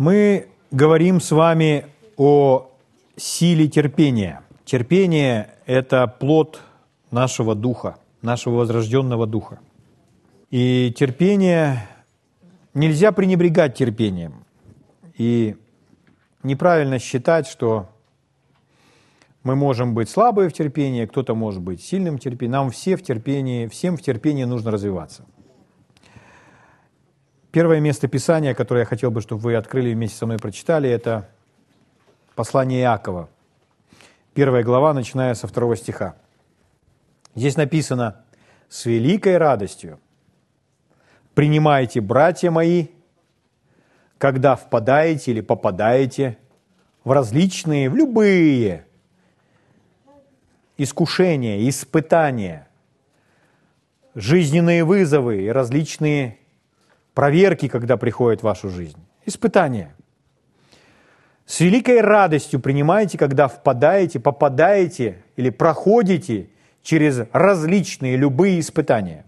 Мы говорим с вами о силе терпения. Терпение – это плод нашего духа, нашего возрожденного духа. И терпение, нельзя пренебрегать терпением. И неправильно считать, что мы можем быть слабые в терпении, кто-то может быть сильным в терпении. Нам все в терпении, всем в терпении нужно развиваться. Первое место Писания, которое я хотел бы, чтобы вы открыли вместе со мной прочитали, это послание Иакова. Первая глава, начиная со второго стиха. Здесь написано «С великой радостью принимайте, братья мои, когда впадаете или попадаете в различные, в любые искушения, испытания, жизненные вызовы и различные проверки, когда приходят в вашу жизнь, испытания. С великой радостью принимаете, когда впадаете, попадаете или проходите через различные, любые испытания.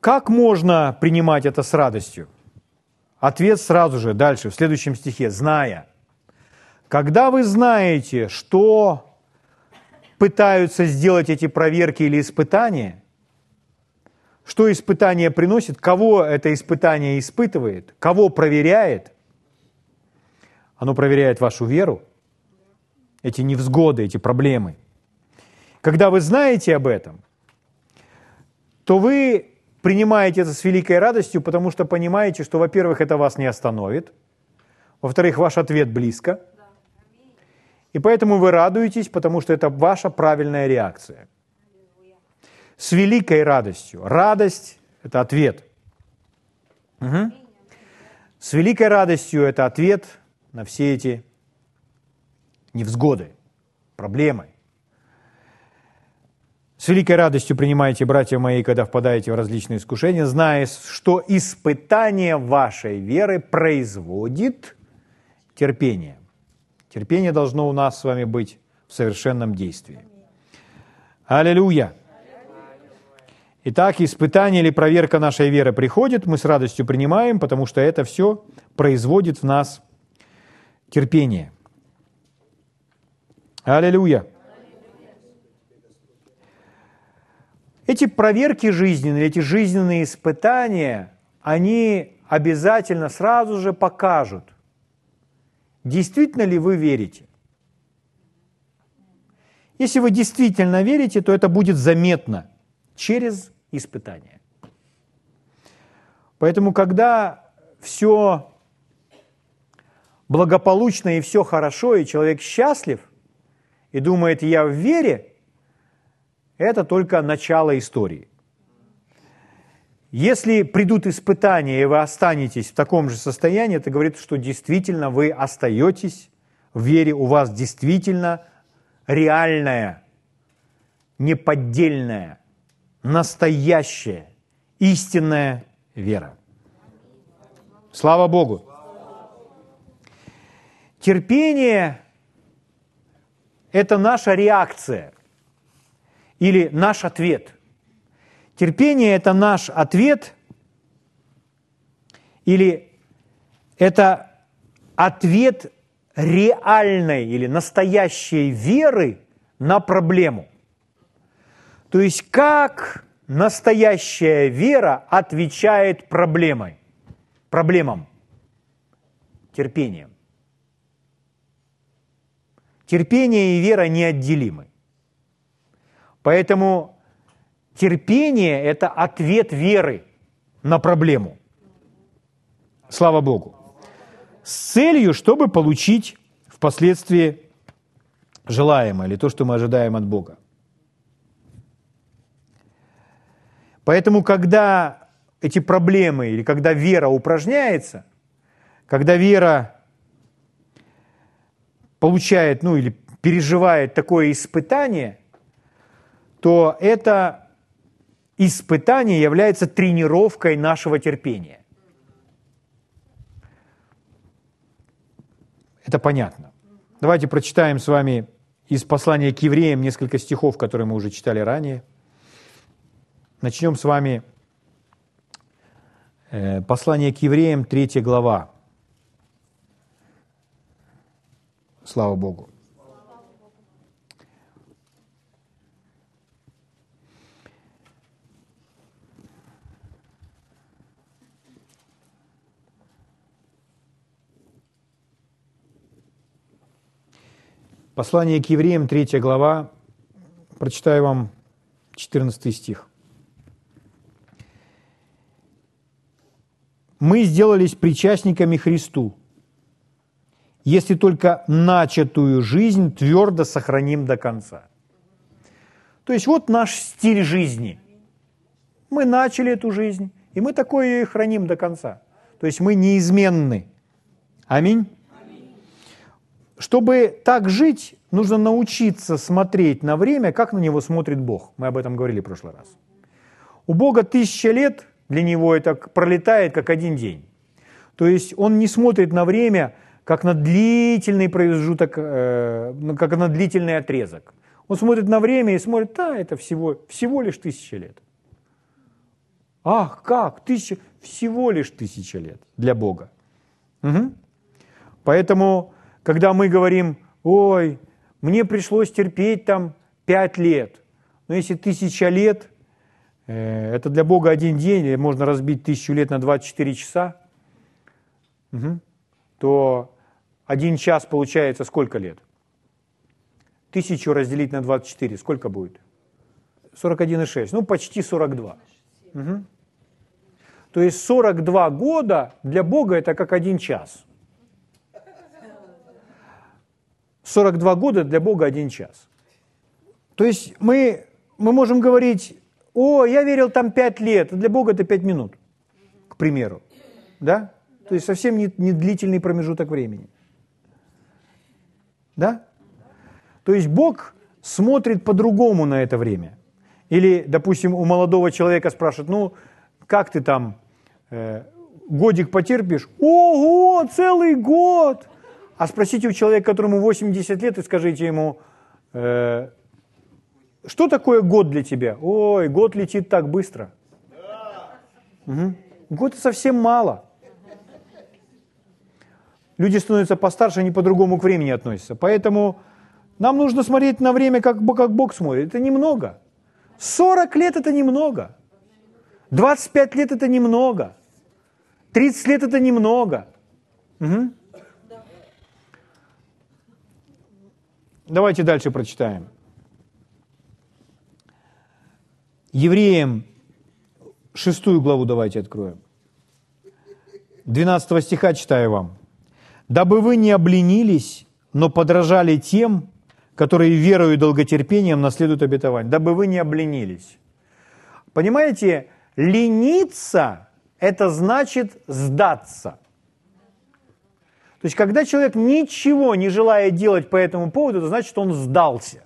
Как можно принимать это с радостью? Ответ сразу же, дальше, в следующем стихе, зная. Когда вы знаете, что пытаются сделать эти проверки или испытания, что испытание приносит, кого это испытание испытывает, кого проверяет. Оно проверяет вашу веру, эти невзгоды, эти проблемы. Когда вы знаете об этом, то вы принимаете это с великой радостью, потому что понимаете, что, во-первых, это вас не остановит, во-вторых, ваш ответ близко, и поэтому вы радуетесь, потому что это ваша правильная реакция – с великой радостью. Радость – это ответ. Угу. С великой радостью – это ответ на все эти невзгоды, проблемы. С великой радостью принимайте, братья мои, когда впадаете в различные искушения, зная, что испытание вашей веры производит терпение. Терпение должно у нас с вами быть в совершенном действии. Аллилуйя! Итак, испытание или проверка нашей веры приходит, мы с радостью принимаем, потому что это все производит в нас терпение. Аллилуйя. Эти проверки жизненные, эти жизненные испытания, они обязательно сразу же покажут, действительно ли вы верите. Если вы действительно верите, то это будет заметно через испытания. Поэтому, когда все благополучно и все хорошо, и человек счастлив, и думает, я в вере, это только начало истории. Если придут испытания, и вы останетесь в таком же состоянии, это говорит, что действительно вы остаетесь в вере, у вас действительно реальная, неподдельная настоящая, истинная вера. Слава Богу! Терпение – это наша реакция или наш ответ. Терпение – это наш ответ или это ответ реальной или настоящей веры на проблему. То есть как настоящая вера отвечает проблемой, проблемам, терпением. Терпение и вера неотделимы. Поэтому терпение – это ответ веры на проблему. Слава Богу. С целью, чтобы получить впоследствии желаемое или то, что мы ожидаем от Бога. Поэтому, когда эти проблемы или когда вера упражняется, когда вера получает, ну или переживает такое испытание, то это испытание является тренировкой нашего терпения. Это понятно. Давайте прочитаем с вами из послания к евреям несколько стихов, которые мы уже читали ранее – Начнем с вами Э, послание к евреям, 3 глава. Слава Богу. Послание к евреям, 3 глава, прочитаю вам 14 стих. «Мы сделались причастниками Христу, если только начатую жизнь твердо сохраним до конца». То есть вот наш стиль жизни. Мы начали эту жизнь, и мы такое и храним до конца. То есть мы неизменны. Аминь. Чтобы так жить, нужно научиться смотреть на время, как на него смотрит Бог. Мы об этом говорили в прошлый раз. У Бога тысяча лет, для него это пролетает как один день. То есть он не смотрит на время, как на длительный промежуток, э, ну, как на длительный отрезок. Он смотрит на время и смотрит, да, это всего, всего лишь тысяча лет. Ах, как? Тысяча, всего лишь тысяча лет для Бога. Угу. Поэтому когда мы говорим, ой, мне пришлось терпеть там пять лет, но если тысяча лет, это для Бога один день, можно разбить тысячу лет на 24 часа, угу, то один час получается сколько лет? Тысячу разделить на 24, сколько будет? 41,6, ну почти 42. Угу. То есть 42 года для Бога это как один час – 42 года для Бога один час. То есть мы, мы можем говорить, о, я верил там 5 лет, для Бога это 5 минут, к примеру. Да? То есть совсем не, не длительный промежуток времени. Да? То есть Бог смотрит по-другому на это время. Или, допустим, у молодого человека спрашивают, ну, как ты там, э, годик потерпишь? Ого, целый год! А спросите у человека, которому 80 лет, и скажите ему, э, что такое год для тебя? Ой, год летит так быстро. Угу. Год совсем мало. Люди становятся постарше, они по-другому к времени относятся. Поэтому нам нужно смотреть на время, как, как Бог смотрит. Это немного. 40 лет это немного. 25 лет это немного. 30 лет это немного. Угу. Давайте дальше прочитаем. Евреям шестую главу давайте откроем. 12 стиха читаю вам. «Дабы вы не обленились, но подражали тем, которые верою и долготерпением наследуют обетование». Дабы вы не обленились. Понимаете, лениться – это значит сдаться. То есть, когда человек ничего не желает делать по этому поводу, это значит, он сдался.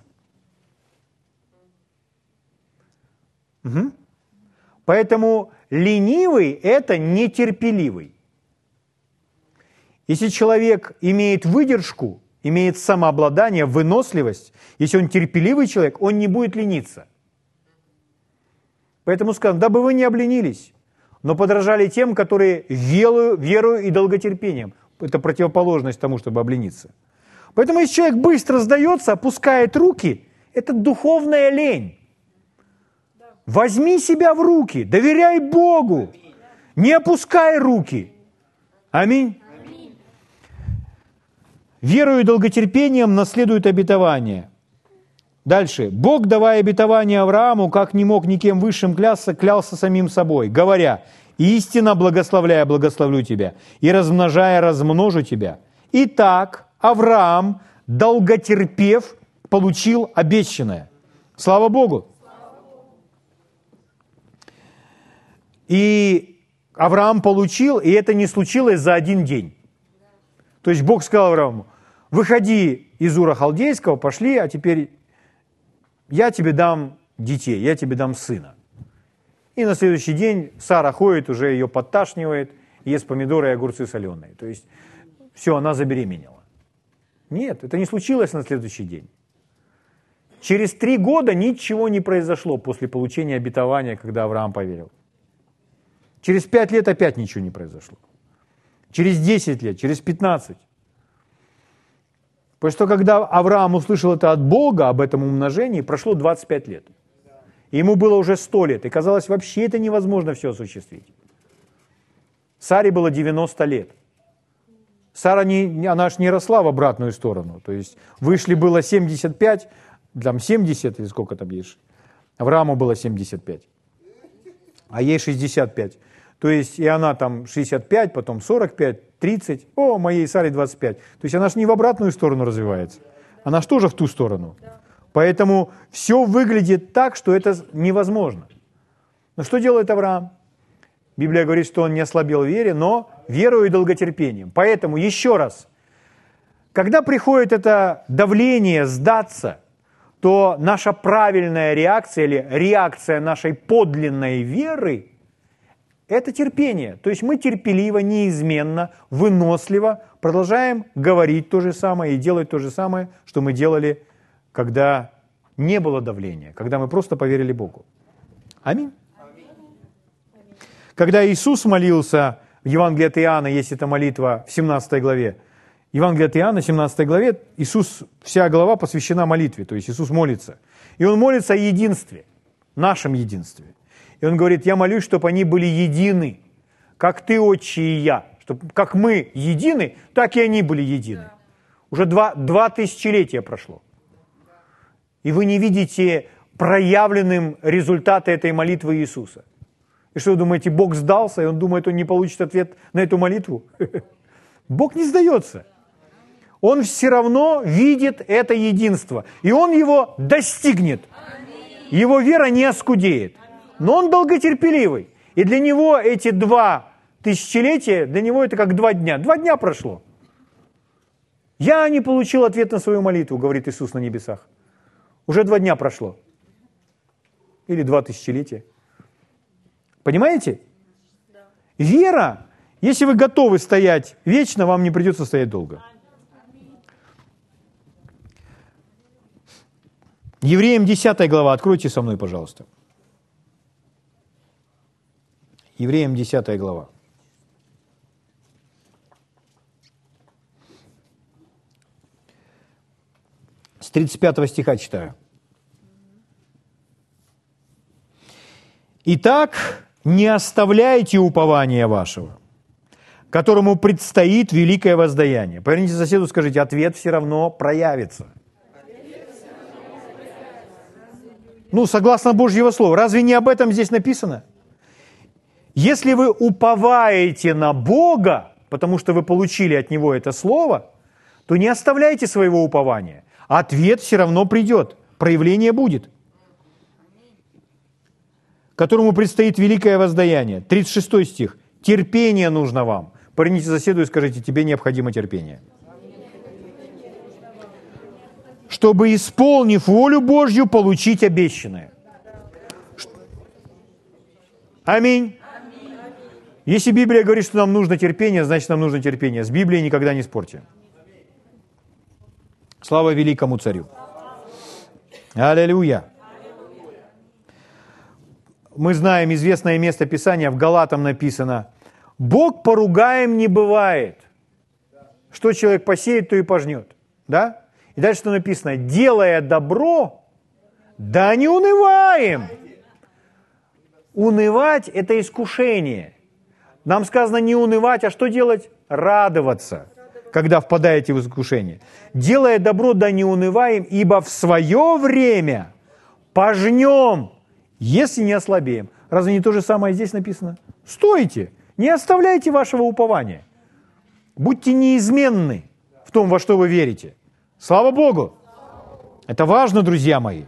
Угу. Поэтому ленивый – это нетерпеливый. Если человек имеет выдержку, имеет самообладание, выносливость, если он терпеливый человек, он не будет лениться. Поэтому сказано, дабы вы не обленились, но подражали тем, которые верою, верою и долготерпением это противоположность тому, чтобы облениться. Поэтому если человек быстро сдается, опускает руки, это духовная лень. Возьми себя в руки, доверяй Богу, не опускай руки. Аминь. Верою и долготерпением наследует обетование. Дальше. Бог, давая обетование Аврааму, как не мог никем высшим клясться, клялся самим собой, говоря, Истинно благословляя, благословлю тебя, и размножая, размножу тебя. Итак, Авраам, долготерпев, получил обещанное. Слава Богу! И Авраам получил, и это не случилось за один день. То есть Бог сказал Аврааму, выходи из Ура Халдейского, пошли, а теперь я тебе дам детей, я тебе дам сына. И на следующий день Сара ходит, уже ее подташнивает, ест помидоры и огурцы соленые. То есть все, она забеременела. Нет, это не случилось на следующий день. Через три года ничего не произошло после получения обетования, когда Авраам поверил. Через 5 лет опять ничего не произошло. Через 10 лет, через 15. Потому что когда Авраам услышал это от Бога, об этом умножении, прошло 25 лет. И ему было уже 100 лет. И казалось, вообще это невозможно все осуществить. Саре было 90 лет. Сара, не, она ж не росла в обратную сторону. То есть вышли было 75, там 70 или сколько там есть. Аврааму было 75, а ей 65. То есть и она там 65, потом 45, 30. О, моей Саре 25. То есть она же не в обратную сторону развивается. Она же тоже в ту сторону. Поэтому все выглядит так, что это невозможно. Но что делает Авраам? Библия говорит, что он не ослабел в вере, но верою и долготерпением. Поэтому еще раз, когда приходит это давление сдаться, то наша правильная реакция или реакция нашей подлинной веры – это терпение. То есть мы терпеливо, неизменно, выносливо продолжаем говорить то же самое и делать то же самое, что мы делали, когда не было давления, когда мы просто поверили Богу. Аминь. Когда Иисус молился в Евангелии от Иоанна, есть эта молитва в 17 главе, Евангелие от Иоанна, 17 главе, Иисус, вся глава посвящена молитве, то есть Иисус молится. И Он молится о единстве, нашем единстве. И Он говорит, я молюсь, чтобы они были едины, как Ты, Отче, и я. Чтобы, как мы едины, так и они были едины. Уже два, два тысячелетия прошло. И вы не видите проявленным результаты этой молитвы Иисуса – и что вы думаете, Бог сдался, и он думает, он не получит ответ на эту молитву? Бог не сдается. Он все равно видит это единство, и он его достигнет. Его вера не оскудеет. Но он долготерпеливый. И для него эти два тысячелетия, для него это как два дня. Два дня прошло. Я не получил ответ на свою молитву, говорит Иисус на небесах. Уже два дня прошло. Или два тысячелетия. Понимаете? Вера, если вы готовы стоять вечно, вам не придется стоять долго. Евреям 10 глава, откройте со мной, пожалуйста. Евреям 10 глава. С 35 стиха читаю. Итак, не оставляйте упования вашего, которому предстоит великое воздаяние. Поверните соседу, скажите, ответ все равно проявится. Ну, согласно Божьего Слова. Разве не об этом здесь написано? Если вы уповаете на Бога, потому что вы получили от Него это Слово, то не оставляйте своего упования. Ответ все равно придет, проявление будет – которому предстоит великое воздаяние. 36 стих. Терпение нужно вам. Поверните соседу и скажите, тебе необходимо терпение. Чтобы, исполнив волю Божью, получить обещанное. Аминь. Если Библия говорит, что нам нужно терпение, значит нам нужно терпение. С Библией никогда не спорьте. Слава великому царю. Аллилуйя мы знаем известное место Писания, в Галатам написано, Бог поругаем не бывает. Что человек посеет, то и пожнет. Да? И дальше что написано? Делая добро, да не унываем. Унывать – это искушение. Нам сказано не унывать, а что делать? Радоваться, когда впадаете в искушение. Делая добро, да не унываем, ибо в свое время пожнем если не ослабеем. Разве не то же самое здесь написано? Стойте, не оставляйте вашего упования. Будьте неизменны в том, во что вы верите. Слава Богу! Это важно, друзья мои.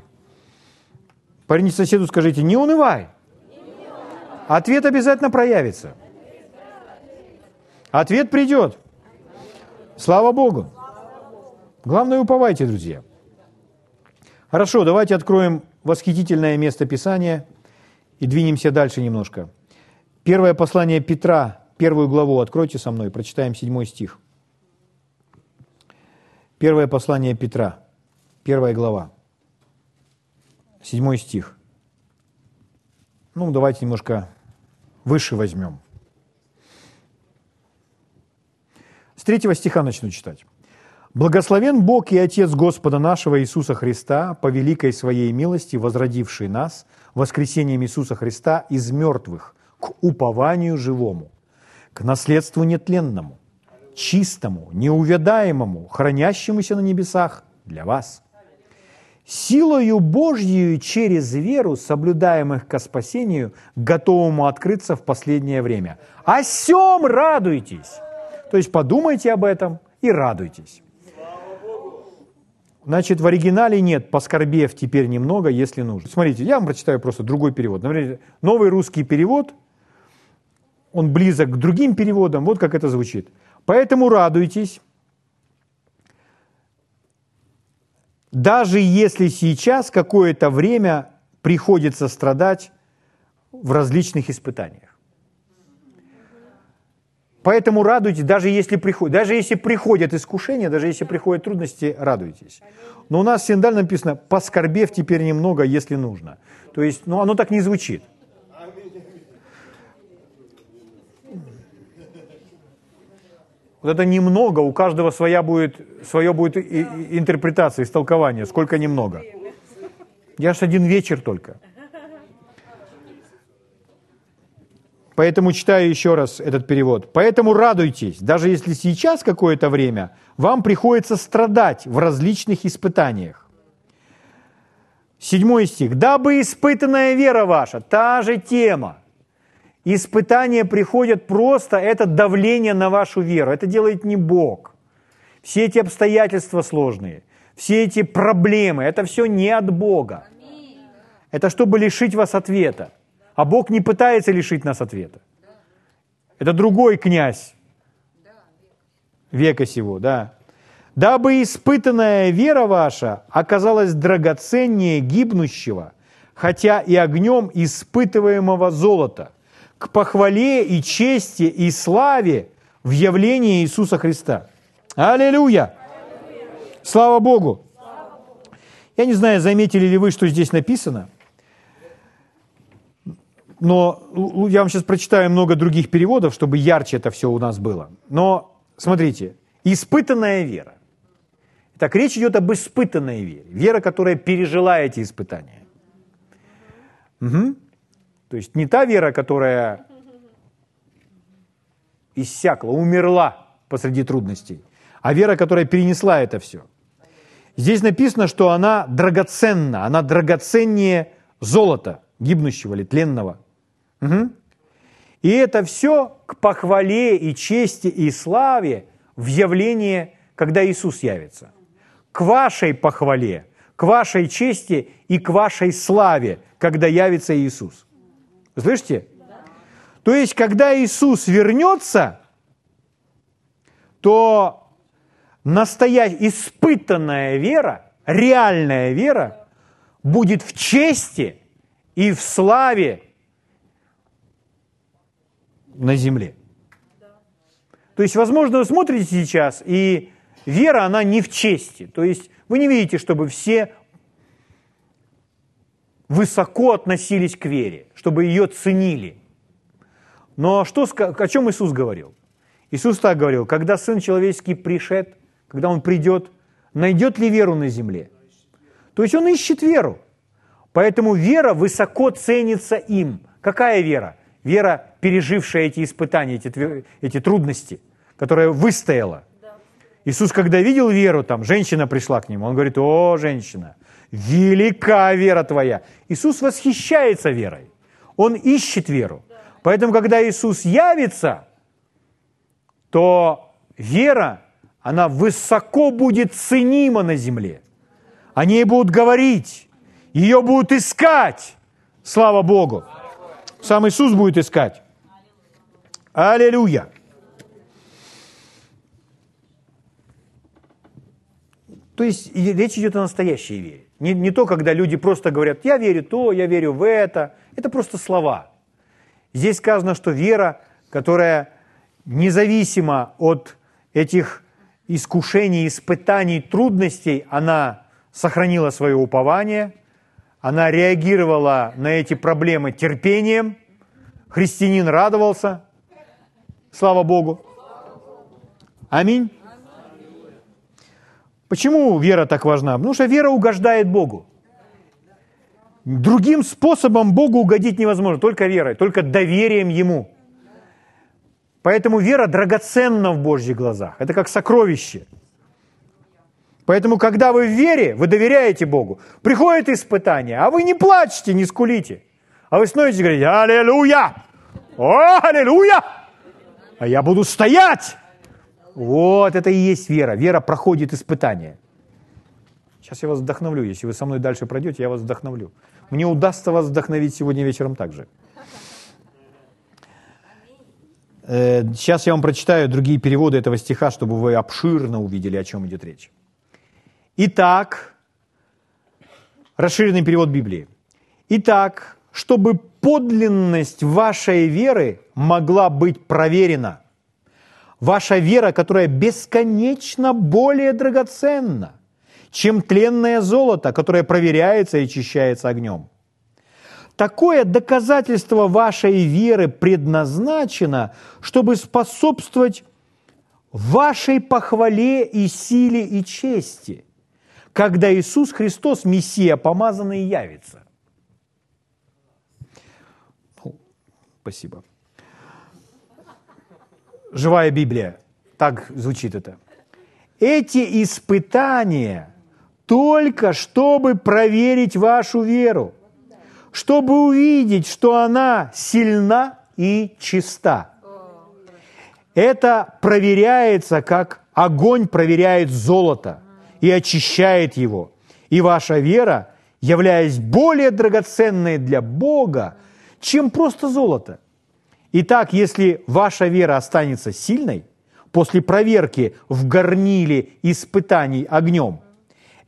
Парень соседу скажите, не унывай. Ответ обязательно проявится. Ответ придет. Слава Богу. Главное, уповайте, друзья. Хорошо, давайте откроем восхитительное место Писания и двинемся дальше немножко. Первое послание Петра, первую главу, откройте со мной, прочитаем седьмой стих. Первое послание Петра, первая глава, седьмой стих. Ну, давайте немножко выше возьмем. С третьего стиха начну читать. «Благословен Бог и Отец Господа нашего Иисуса Христа, по великой Своей милости, возродивший нас воскресением Иисуса Христа из мертвых к упованию живому, к наследству нетленному, чистому, неувядаемому, хранящемуся на небесах для вас» силою Божьей через веру, соблюдаемых ко спасению, готовому открыться в последнее время. О сем радуйтесь. То есть подумайте об этом и радуйтесь. Значит, в оригинале нет, поскорбев теперь немного, если нужно. Смотрите, я вам прочитаю просто другой перевод. Например, новый русский перевод, он близок к другим переводам, вот как это звучит. Поэтому радуйтесь, даже если сейчас какое-то время приходится страдать в различных испытаниях. Поэтому радуйтесь, даже если, приходят, даже если приходят искушения, даже если приходят трудности, радуйтесь. Но у нас в синдале написано «поскорбев теперь немного, если нужно». То есть, ну, оно так не звучит. Вот это немного, у каждого своя будет, свое будет и, и интерпретация, истолкование, сколько немного. Я ж один вечер только. Поэтому читаю еще раз этот перевод. Поэтому радуйтесь, даже если сейчас какое-то время вам приходится страдать в различных испытаниях. Седьмой стих. «Дабы испытанная вера ваша», та же тема, Испытания приходят просто, это давление на вашу веру. Это делает не Бог. Все эти обстоятельства сложные, все эти проблемы, это все не от Бога. Это чтобы лишить вас ответа. А Бог не пытается лишить нас ответа. Это другой князь века сего, да. Дабы испытанная вера ваша оказалась драгоценнее гибнущего, хотя и огнем испытываемого золота – к похвале и чести и славе в явлении Иисуса Христа. Аллилуйя! Слава Богу! Я не знаю, заметили ли вы, что здесь написано, но я вам сейчас прочитаю много других переводов, чтобы ярче это все у нас было. Но смотрите, испытанная вера. Так речь идет об испытанной вере. Вера, которая пережила эти испытания. Угу. То есть не та вера, которая иссякла, умерла посреди трудностей, а вера, которая перенесла это все. Здесь написано, что она драгоценна, она драгоценнее золота, гибнущего или тленного. Угу. И это все к похвале и чести и славе в явлении, когда Иисус явится. К вашей похвале, к вашей чести и к вашей славе, когда явится Иисус. Слышите? То есть, когда Иисус вернется, то настоящая, испытанная вера, реальная вера будет в чести и в славе на земле. То есть, возможно, вы смотрите сейчас, и вера, она не в чести. То есть, вы не видите, чтобы все высоко относились к вере, чтобы ее ценили. Но что, о чем Иисус говорил? Иисус так говорил, когда Сын Человеческий пришед, когда Он придет, найдет ли веру на земле? То есть Он ищет веру. Поэтому вера высоко ценится им. Какая вера? Вера, пережившая эти испытания, эти, эти трудности, которая выстояла. Иисус, когда видел веру, там женщина пришла к нему, он говорит, о, женщина, велика вера твоя. Иисус восхищается верой. Он ищет веру. Поэтому, когда Иисус явится, то вера, она высоко будет ценима на земле. О ней будут говорить, ее будут искать. Слава Богу. Сам Иисус будет искать. Аллилуйя. То есть речь идет о настоящей вере. Не, не то, когда люди просто говорят, я верю то, я верю в это. Это просто слова. Здесь сказано, что вера, которая независимо от этих искушений, испытаний, трудностей, она сохранила свое упование, она реагировала на эти проблемы терпением, христианин радовался. Слава Богу. Аминь. Почему вера так важна? Потому что вера угождает Богу. Другим способом Богу угодить невозможно, только верой, только доверием Ему. Поэтому вера драгоценна в Божьих глазах. Это как сокровище. Поэтому, когда вы в вере, вы доверяете Богу. Приходит испытание, а вы не плачете, не скулите. А вы становитесь и говорите, аллилуйя! О, аллилуйя! А я буду стоять! Вот это и есть вера. Вера проходит испытание. Сейчас я вас вдохновлю. Если вы со мной дальше пройдете, я вас вдохновлю. Мне удастся вас вдохновить сегодня вечером также. Э, сейчас я вам прочитаю другие переводы этого стиха, чтобы вы обширно увидели, о чем идет речь. Итак, расширенный перевод Библии. Итак, чтобы подлинность вашей веры могла быть проверена, ваша вера, которая бесконечно более драгоценна, чем тленное золото, которое проверяется и очищается огнем. Такое доказательство вашей веры предназначено, чтобы способствовать вашей похвале и силе и чести, когда Иисус Христос, Мессия, помазанный, явится. Спасибо. Живая Библия. Так звучит это. Эти испытания только чтобы проверить вашу веру, чтобы увидеть, что она сильна и чиста. Это проверяется, как огонь проверяет золото и очищает его. И ваша вера, являясь более драгоценной для Бога, чем просто золото. Итак, если ваша вера останется сильной после проверки в горниле испытаний огнем –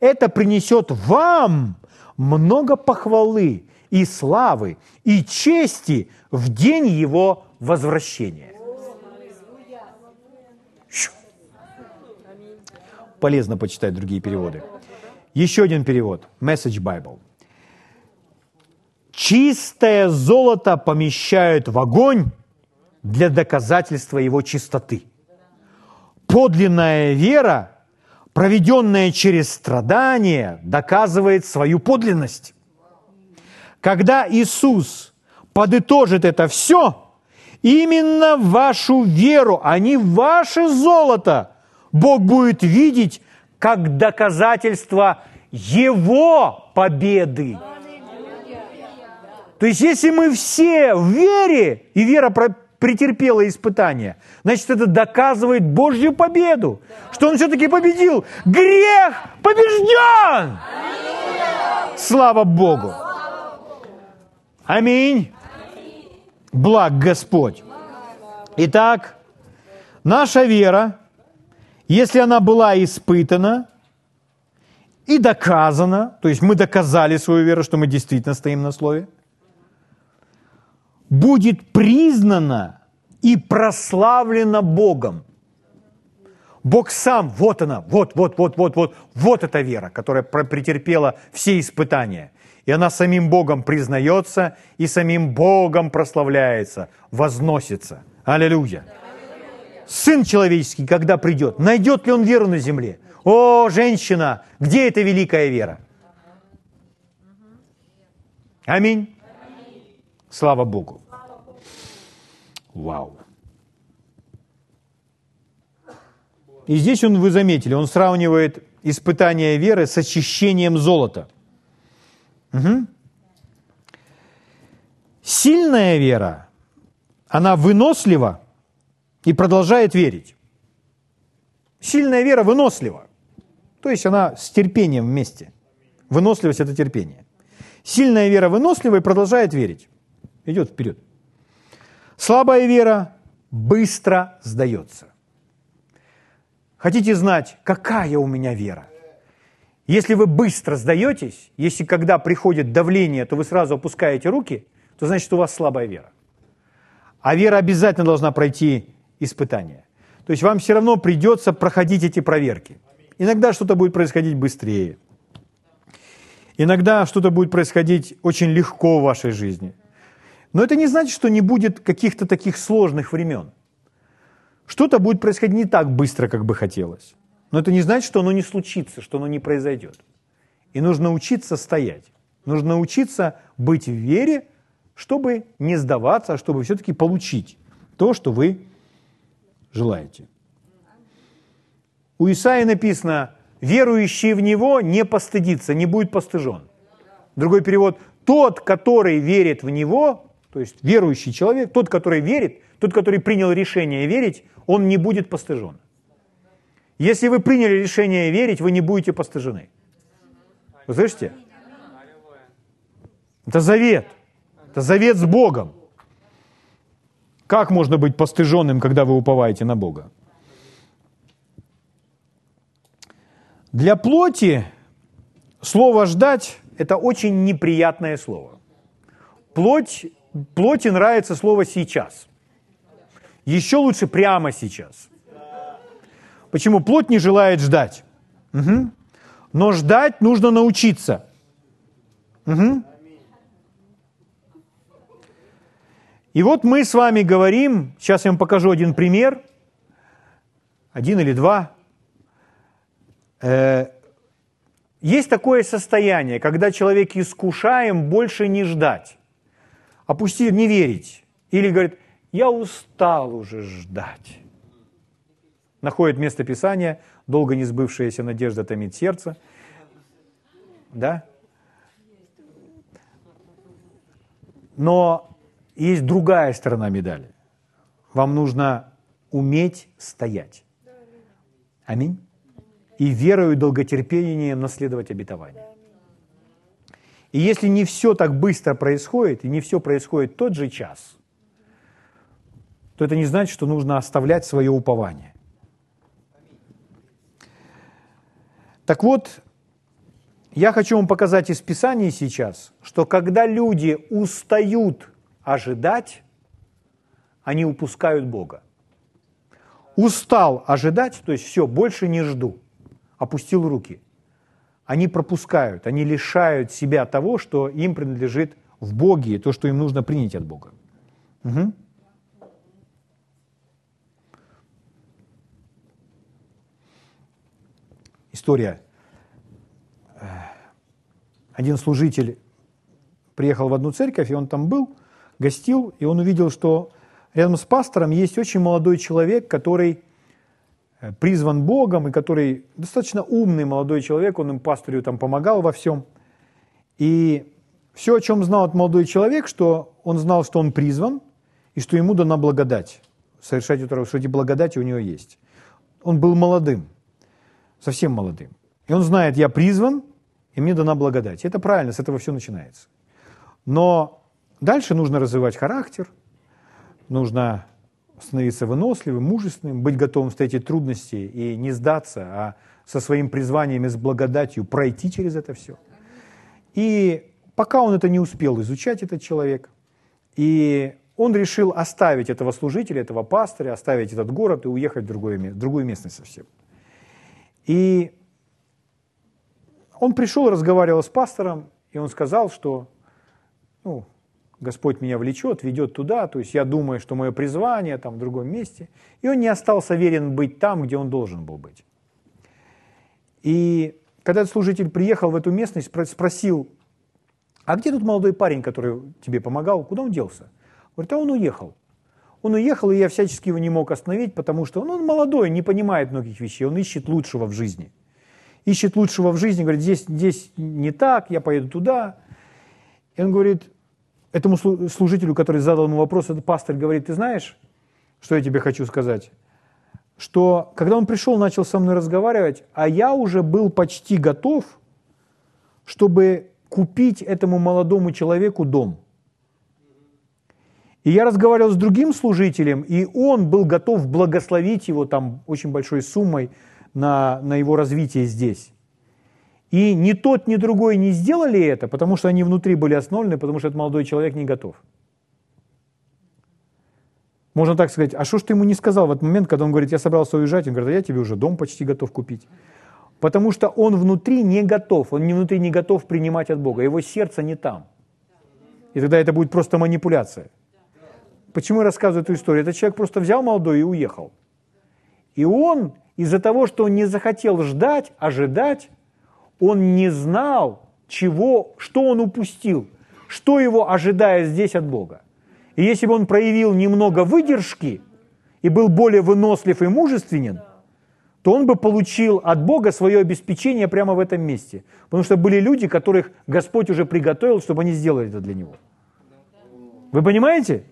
это принесет вам много похвалы и славы и чести в день его возвращения. Полезно почитать другие переводы. Еще один перевод. Message Bible. Чистое золото помещают в огонь для доказательства его чистоты. Подлинная вера проведенное через страдания, доказывает свою подлинность. Когда Иисус подытожит это все, именно вашу веру, а не ваше золото, Бог будет видеть как доказательство Его победы. То есть, если мы все в вере, и вера претерпела испытание. Значит, это доказывает Божью победу, что Он все-таки победил. Грех побежден! Слава Богу! Аминь! Благ Господь! Итак, наша вера, если она была испытана и доказана, то есть мы доказали свою веру, что мы действительно стоим на слове – будет признана и прославлена Богом. Бог сам, вот она, вот, вот, вот, вот, вот, вот эта вера, которая претерпела все испытания. И она самим Богом признается и самим Богом прославляется, возносится. Аллилуйя. Сын человеческий, когда придет, найдет ли он веру на земле? О, женщина, где эта великая вера? Аминь. Слава Богу. Вау. И здесь он, вы заметили, он сравнивает испытание веры с очищением золота. Угу. Сильная вера, она вынослива и продолжает верить. Сильная вера вынослива. То есть она с терпением вместе. Выносливость – это терпение. Сильная вера вынослива и продолжает верить. Идет вперед. Слабая вера быстро сдается. Хотите знать, какая у меня вера? Если вы быстро сдаетесь, если когда приходит давление, то вы сразу опускаете руки, то значит у вас слабая вера. А вера обязательно должна пройти испытание. То есть вам все равно придется проходить эти проверки. Иногда что-то будет происходить быстрее. Иногда что-то будет происходить очень легко в вашей жизни. Но это не значит, что не будет каких-то таких сложных времен. Что-то будет происходить не так быстро, как бы хотелось. Но это не значит, что оно не случится, что оно не произойдет. И нужно учиться стоять. Нужно учиться быть в вере, чтобы не сдаваться, а чтобы все-таки получить то, что вы желаете. У Исаии написано, верующий в Него не постыдится, не будет постыжен. Другой перевод, тот, который верит в Него, то есть верующий человек, тот, который верит, тот, который принял решение верить, он не будет постыжен. Если вы приняли решение верить, вы не будете постыжены. Вы слышите? Это завет. Это завет с Богом. Как можно быть постыженным, когда вы уповаете на Бога? Для плоти слово «ждать» – это очень неприятное слово. Плоть, плоти нравится слово «сейчас». Еще лучше прямо сейчас. Почему? Плоть не желает ждать. Угу. Но ждать нужно научиться. Угу. И вот мы с вами говорим, сейчас я вам покажу один пример, один или два. Э, есть такое состояние, когда человек искушаем больше не ждать, опусти, не верить. Или говорит, я устал уже ждать. Находит место Писания, долго не сбывшаяся надежда томит сердце. Да? Но есть другая сторона медали. Вам нужно уметь стоять. Аминь. И верою и долготерпением наследовать обетование. И если не все так быстро происходит, и не все происходит тот же час, то это не значит, что нужно оставлять свое упование. Так вот, я хочу вам показать из Писания сейчас, что когда люди устают ожидать, они упускают Бога. Устал ожидать, то есть все, больше не жду, опустил руки. Они пропускают, они лишают себя того, что им принадлежит в Боге, то, что им нужно принять от Бога. Угу. История. Один служитель приехал в одну церковь, и он там был – гостил, и он увидел, что рядом с пастором есть очень молодой человек, который э, призван Богом, и который достаточно умный молодой человек, он им пастору там помогал во всем. И все, о чем знал этот молодой человек, что он знал, что он призван, и что ему дана благодать, совершать это, что эти благодати у него есть. Он был молодым, совсем молодым. И он знает, я призван, и мне дана благодать. И это правильно, с этого все начинается. Но Дальше нужно развивать характер, нужно становиться выносливым, мужественным, быть готовым встретить трудности и не сдаться, а со своим призванием и с благодатью пройти через это все. И пока он это не успел изучать, этот человек, и он решил оставить этого служителя, этого пастыря, оставить этот город и уехать в, другое, в другую местность совсем. И он пришел, разговаривал с пастором, и он сказал, что ну, Господь меня влечет, ведет туда, то есть я думаю, что мое призвание там в другом месте. И он не остался верен быть там, где он должен был быть. И когда служитель приехал в эту местность, спросил, а где тут молодой парень, который тебе помогал, куда он делся? Говорит, а он уехал. Он уехал, и я всячески его не мог остановить, потому что ну, он молодой, не понимает многих вещей, он ищет лучшего в жизни. Ищет лучшего в жизни, говорит, здесь, здесь не так, я поеду туда. И он говорит, этому служителю, который задал ему вопрос, этот пастор говорит, ты знаешь, что я тебе хочу сказать? Что когда он пришел, начал со мной разговаривать, а я уже был почти готов, чтобы купить этому молодому человеку дом. И я разговаривал с другим служителем, и он был готов благословить его там очень большой суммой на, на его развитие здесь. И ни тот, ни другой не сделали это, потому что они внутри были остановлены, потому что этот молодой человек не готов. Можно так сказать, а что ж ты ему не сказал в этот момент, когда он говорит, я собрался уезжать, он говорит, а я тебе уже дом почти готов купить. Потому что он внутри не готов, он внутри не готов принимать от Бога, его сердце не там. И тогда это будет просто манипуляция. Почему я рассказываю эту историю? Этот человек просто взял молодой и уехал. И он из-за того, что он не захотел ждать, ожидать, он не знал, чего, что он упустил, что его ожидает здесь от Бога. И если бы он проявил немного выдержки и был более вынослив и мужественен, то он бы получил от Бога свое обеспечение прямо в этом месте. Потому что были люди, которых Господь уже приготовил, чтобы они сделали это для него. Вы понимаете?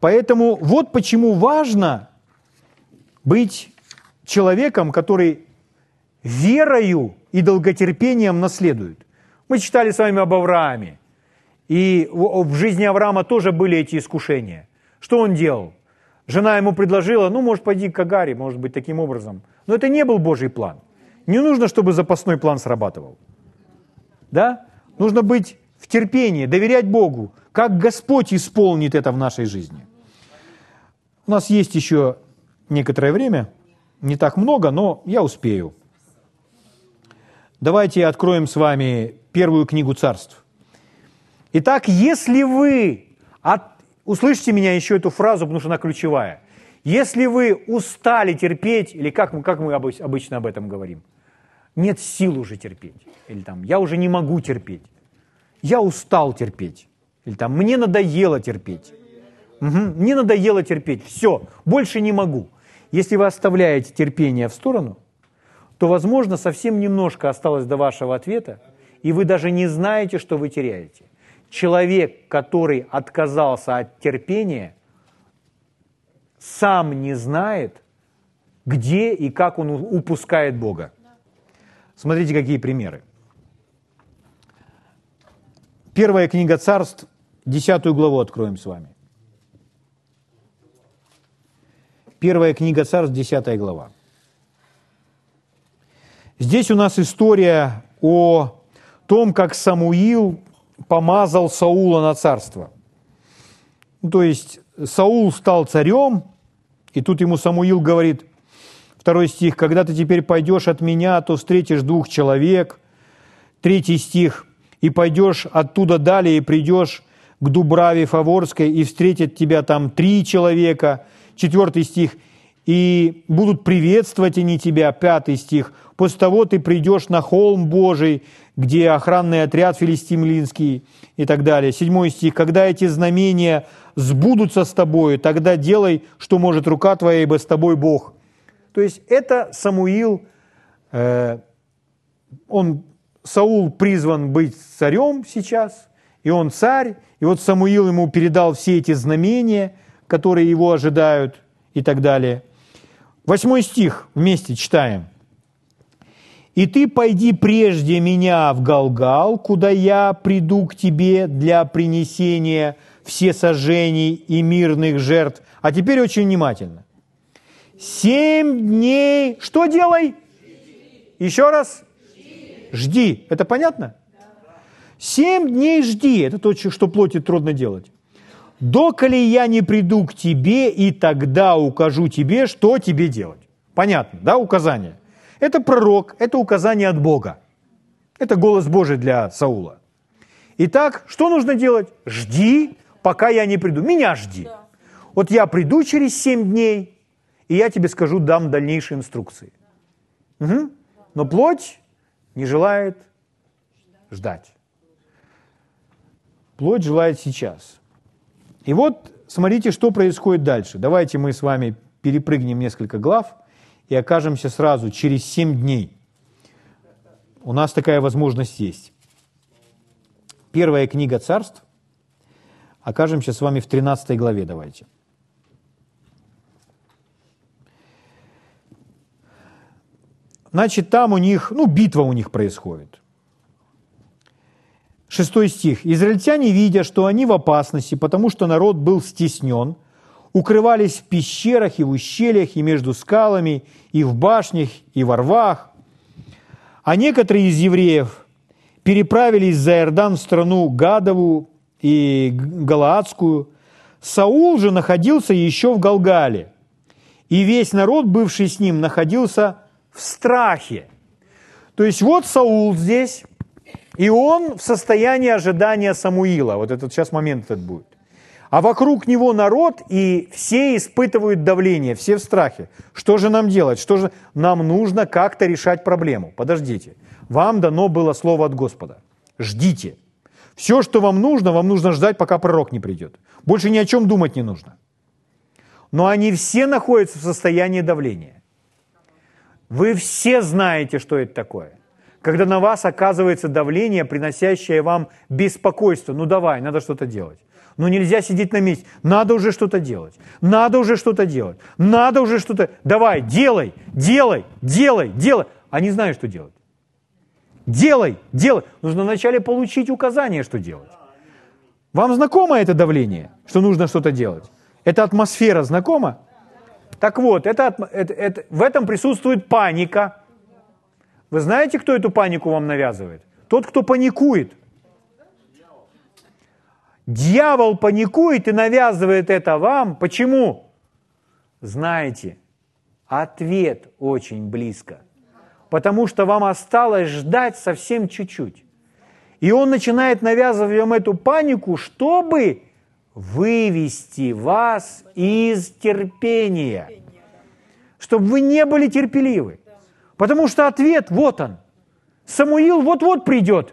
Поэтому вот почему важно быть человеком, который верою и долготерпением наследует. Мы читали с вами об Аврааме. И в жизни Авраама тоже были эти искушения. Что он делал? Жена ему предложила, ну, может, пойди к Агаре, может быть, таким образом. Но это не был Божий план. Не нужно, чтобы запасной план срабатывал. Да? Нужно быть в терпении, доверять Богу, как Господь исполнит это в нашей жизни. У нас есть еще некоторое время, не так много, но я успею. Давайте откроем с вами первую книгу царств. Итак, если вы, от... услышите меня еще эту фразу, потому что она ключевая. Если вы устали терпеть, или как мы, как мы обычно об этом говорим, нет сил уже терпеть, или там, я уже не могу терпеть, я устал терпеть, или там, мне надоело терпеть, угу, мне надоело терпеть, все, больше не могу – если вы оставляете терпение в сторону, то, возможно, совсем немножко осталось до вашего ответа, и вы даже не знаете, что вы теряете. Человек, который отказался от терпения, сам не знает, где и как он упускает Бога. Смотрите, какие примеры. Первая книга царств, десятую главу откроем с вами. Первая книга Царств, 10 глава. Здесь у нас история о том, как Самуил помазал Саула на царство. Ну, то есть Саул стал царем, и тут ему Самуил говорит, второй стих, «Когда ты теперь пойдешь от меня, то встретишь двух человек». Третий стих, «И пойдешь оттуда далее, и придешь к Дубраве Фаворской, и встретят тебя там три человека, четвертый стих, и будут приветствовать они тебя, пятый стих, после того ты придешь на холм Божий, где охранный отряд филистимлинский и так далее. Седьмой стих, когда эти знамения сбудутся с тобой, тогда делай, что может рука твоя, ибо с тобой Бог. То есть это Самуил, э, он, Саул призван быть царем сейчас, и он царь, и вот Самуил ему передал все эти знамения, которые его ожидают и так далее. Восьмой стих вместе читаем. «И ты пойди прежде меня в Галгал, куда я приду к тебе для принесения все сожжений и мирных жертв». А теперь очень внимательно. Семь дней. Что делай? Еще раз. Жди. Это понятно? Семь дней жди. Это то, что плоти трудно делать доколе я не приду к тебе, и тогда укажу тебе, что тебе делать. Понятно, да, указание? Это пророк, это указание от Бога. Это голос Божий для Саула. Итак, что нужно делать? Жди, пока я не приду. Меня жди. Да. Вот я приду через семь дней, и я тебе скажу, дам дальнейшие инструкции. Угу. Но плоть не желает ждать. Плоть желает сейчас. И вот смотрите, что происходит дальше. Давайте мы с вами перепрыгнем несколько глав и окажемся сразу через 7 дней. У нас такая возможность есть. Первая книга царств. Окажемся с вами в 13 главе, давайте. Значит, там у них, ну, битва у них происходит. Шестой стих. «Израильтяне, видя, что они в опасности, потому что народ был стеснен, укрывались в пещерах и в ущельях, и между скалами, и в башнях, и во рвах. А некоторые из евреев переправились за Иордан в страну Гадову и Галаадскую. Саул же находился еще в Галгале, и весь народ, бывший с ним, находился в страхе. То есть вот Саул здесь, И он в состоянии ожидания Самуила. Вот этот сейчас момент этот будет. А вокруг него народ, и все испытывают давление, все в страхе. Что же нам делать? Что же нам нужно как-то решать проблему? Подождите. Вам дано было слово от Господа. Ждите. Все, что вам нужно, вам нужно ждать, пока пророк не придет. Больше ни о чем думать не нужно. Но они все находятся в состоянии давления. Вы все знаете, что это такое. Когда на вас оказывается давление, приносящее вам беспокойство. Ну давай, надо что-то делать. Ну нельзя сидеть на месте. Надо уже что-то делать. Надо уже что-то делать. Надо уже что-то... Давай, делай, делай, делай, делай. Они знают, что делать. Делай, делай. Нужно вначале получить указание, что делать. Вам знакомо это давление, что нужно что-то делать? Эта атмосфера знакома? Так вот, это, это, это, в этом присутствует паника. Вы знаете, кто эту панику вам навязывает? Тот, кто паникует. Дьявол паникует и навязывает это вам. Почему? Знаете, ответ очень близко – потому что вам осталось ждать совсем чуть-чуть. И он начинает навязывать вам эту панику, чтобы вывести вас из терпения, чтобы вы не были терпеливы. Потому что ответ, вот он. Самуил вот-вот придет.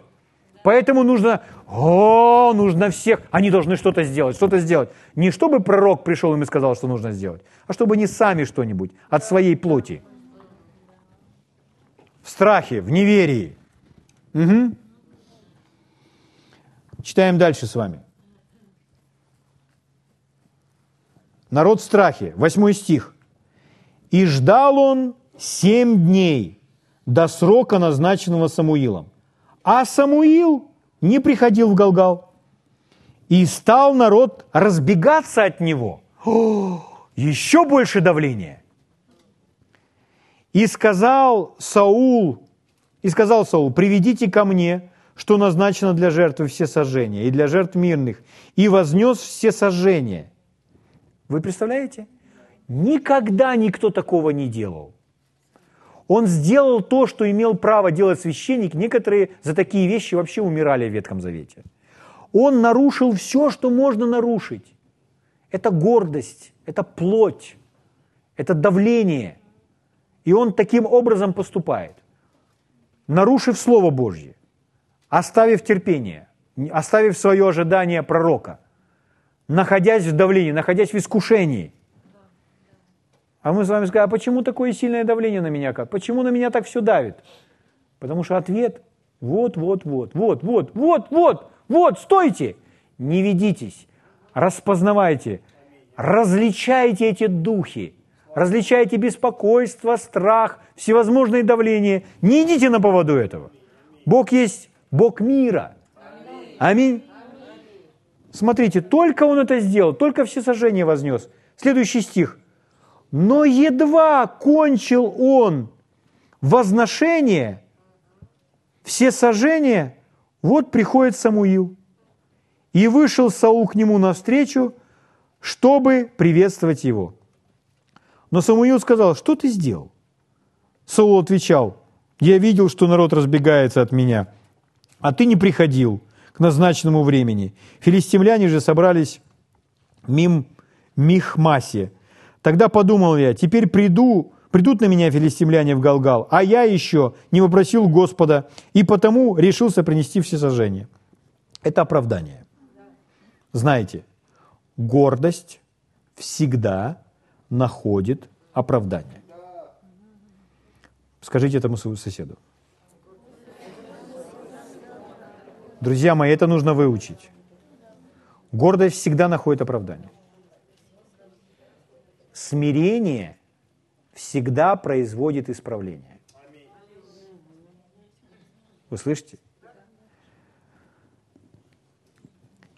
Поэтому нужно, о, нужно всех, они должны что-то сделать, что-то сделать. Не чтобы пророк пришел им и сказал, что нужно сделать, а чтобы они сами что-нибудь от своей плоти – в страхе, в неверии. Угу. Читаем дальше с вами. Народ в страхе, восьмой стих. «И ждал он семь дней до срока, назначенного Самуилом. А Самуил не приходил в Галгал. И стал народ разбегаться от него. О, еще больше давления. И сказал Саул, и сказал Саул, приведите ко мне, что назначено для жертвы все сожжения и для жертв мирных, и вознес все сожжения. Вы представляете? Никогда никто такого не делал. Он сделал то, что имел право делать священник. Некоторые за такие вещи вообще умирали в Ветхом Завете. Он нарушил все, что можно нарушить. Это гордость, это плоть, это давление. И он таким образом поступает, нарушив Слово Божье, оставив терпение, оставив свое ожидание пророка, находясь в давлении, находясь в искушении. А мы с вами скажем, а почему такое сильное давление на меня? Как? Почему на меня так все давит? Потому что ответ вот, вот, вот, вот, вот, вот, вот, вот, стойте, не ведитесь, распознавайте, различайте эти духи – различаете беспокойство, страх, всевозможные давления. Не идите на поводу этого. Бог есть Бог мира. Аминь. Смотрите, только Он это сделал, только все сожжения вознес. Следующий стих. Но едва кончил Он возношение, все сожжения, вот приходит Самуил. И вышел Саул к нему навстречу, чтобы приветствовать его. Но Самуил сказал, что ты сделал? Саул отвечал, я видел, что народ разбегается от меня, а ты не приходил к назначенному времени. Филистимляне же собрались мим Михмасе. Тогда подумал я, теперь приду, придут на меня филистимляне в Галгал, а я еще не вопросил Господа, и потому решился принести все сожжения. Это оправдание. Знаете, гордость всегда находит оправдание. Скажите этому своему соседу. Друзья мои, это нужно выучить. Гордость всегда находит оправдание. Смирение всегда производит исправление. Вы слышите?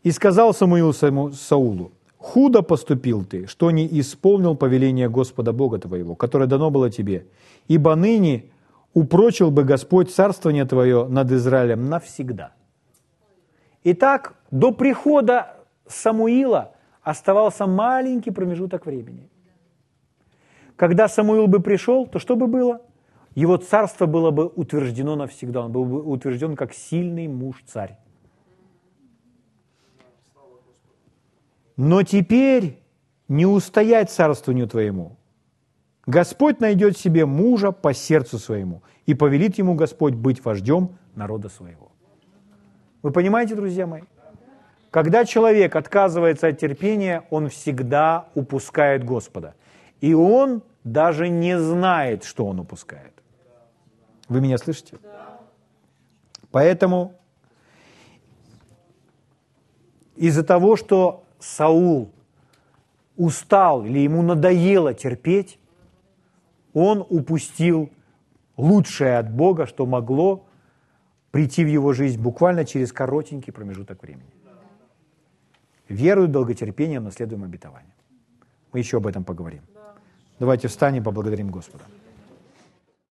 И сказал Самуил Саулу, Худо поступил ты, что не исполнил повеление Господа Бога твоего, которое дано было тебе, ибо ныне упрочил бы Господь царствование твое над Израилем навсегда. Итак, до прихода Самуила оставался маленький промежуток времени. Когда Самуил бы пришел, то что бы было? его царство было бы утверждено навсегда, он был бы утвержден как сильный муж-царь. Но теперь не устоять царствованию твоему. Господь найдет себе мужа по сердцу своему, и повелит ему Господь быть вождем народа своего. Вы понимаете, друзья мои? Когда человек отказывается от терпения, он всегда упускает Господа. И он даже не знает, что он упускает. Вы меня слышите? Поэтому из-за того, что Саул устал или ему надоело терпеть, он упустил лучшее от Бога, что могло прийти в его жизнь буквально через коротенький промежуток времени. Верую долготерпением наследуем обетование. Мы еще об этом поговорим. Давайте встанем и поблагодарим Господа.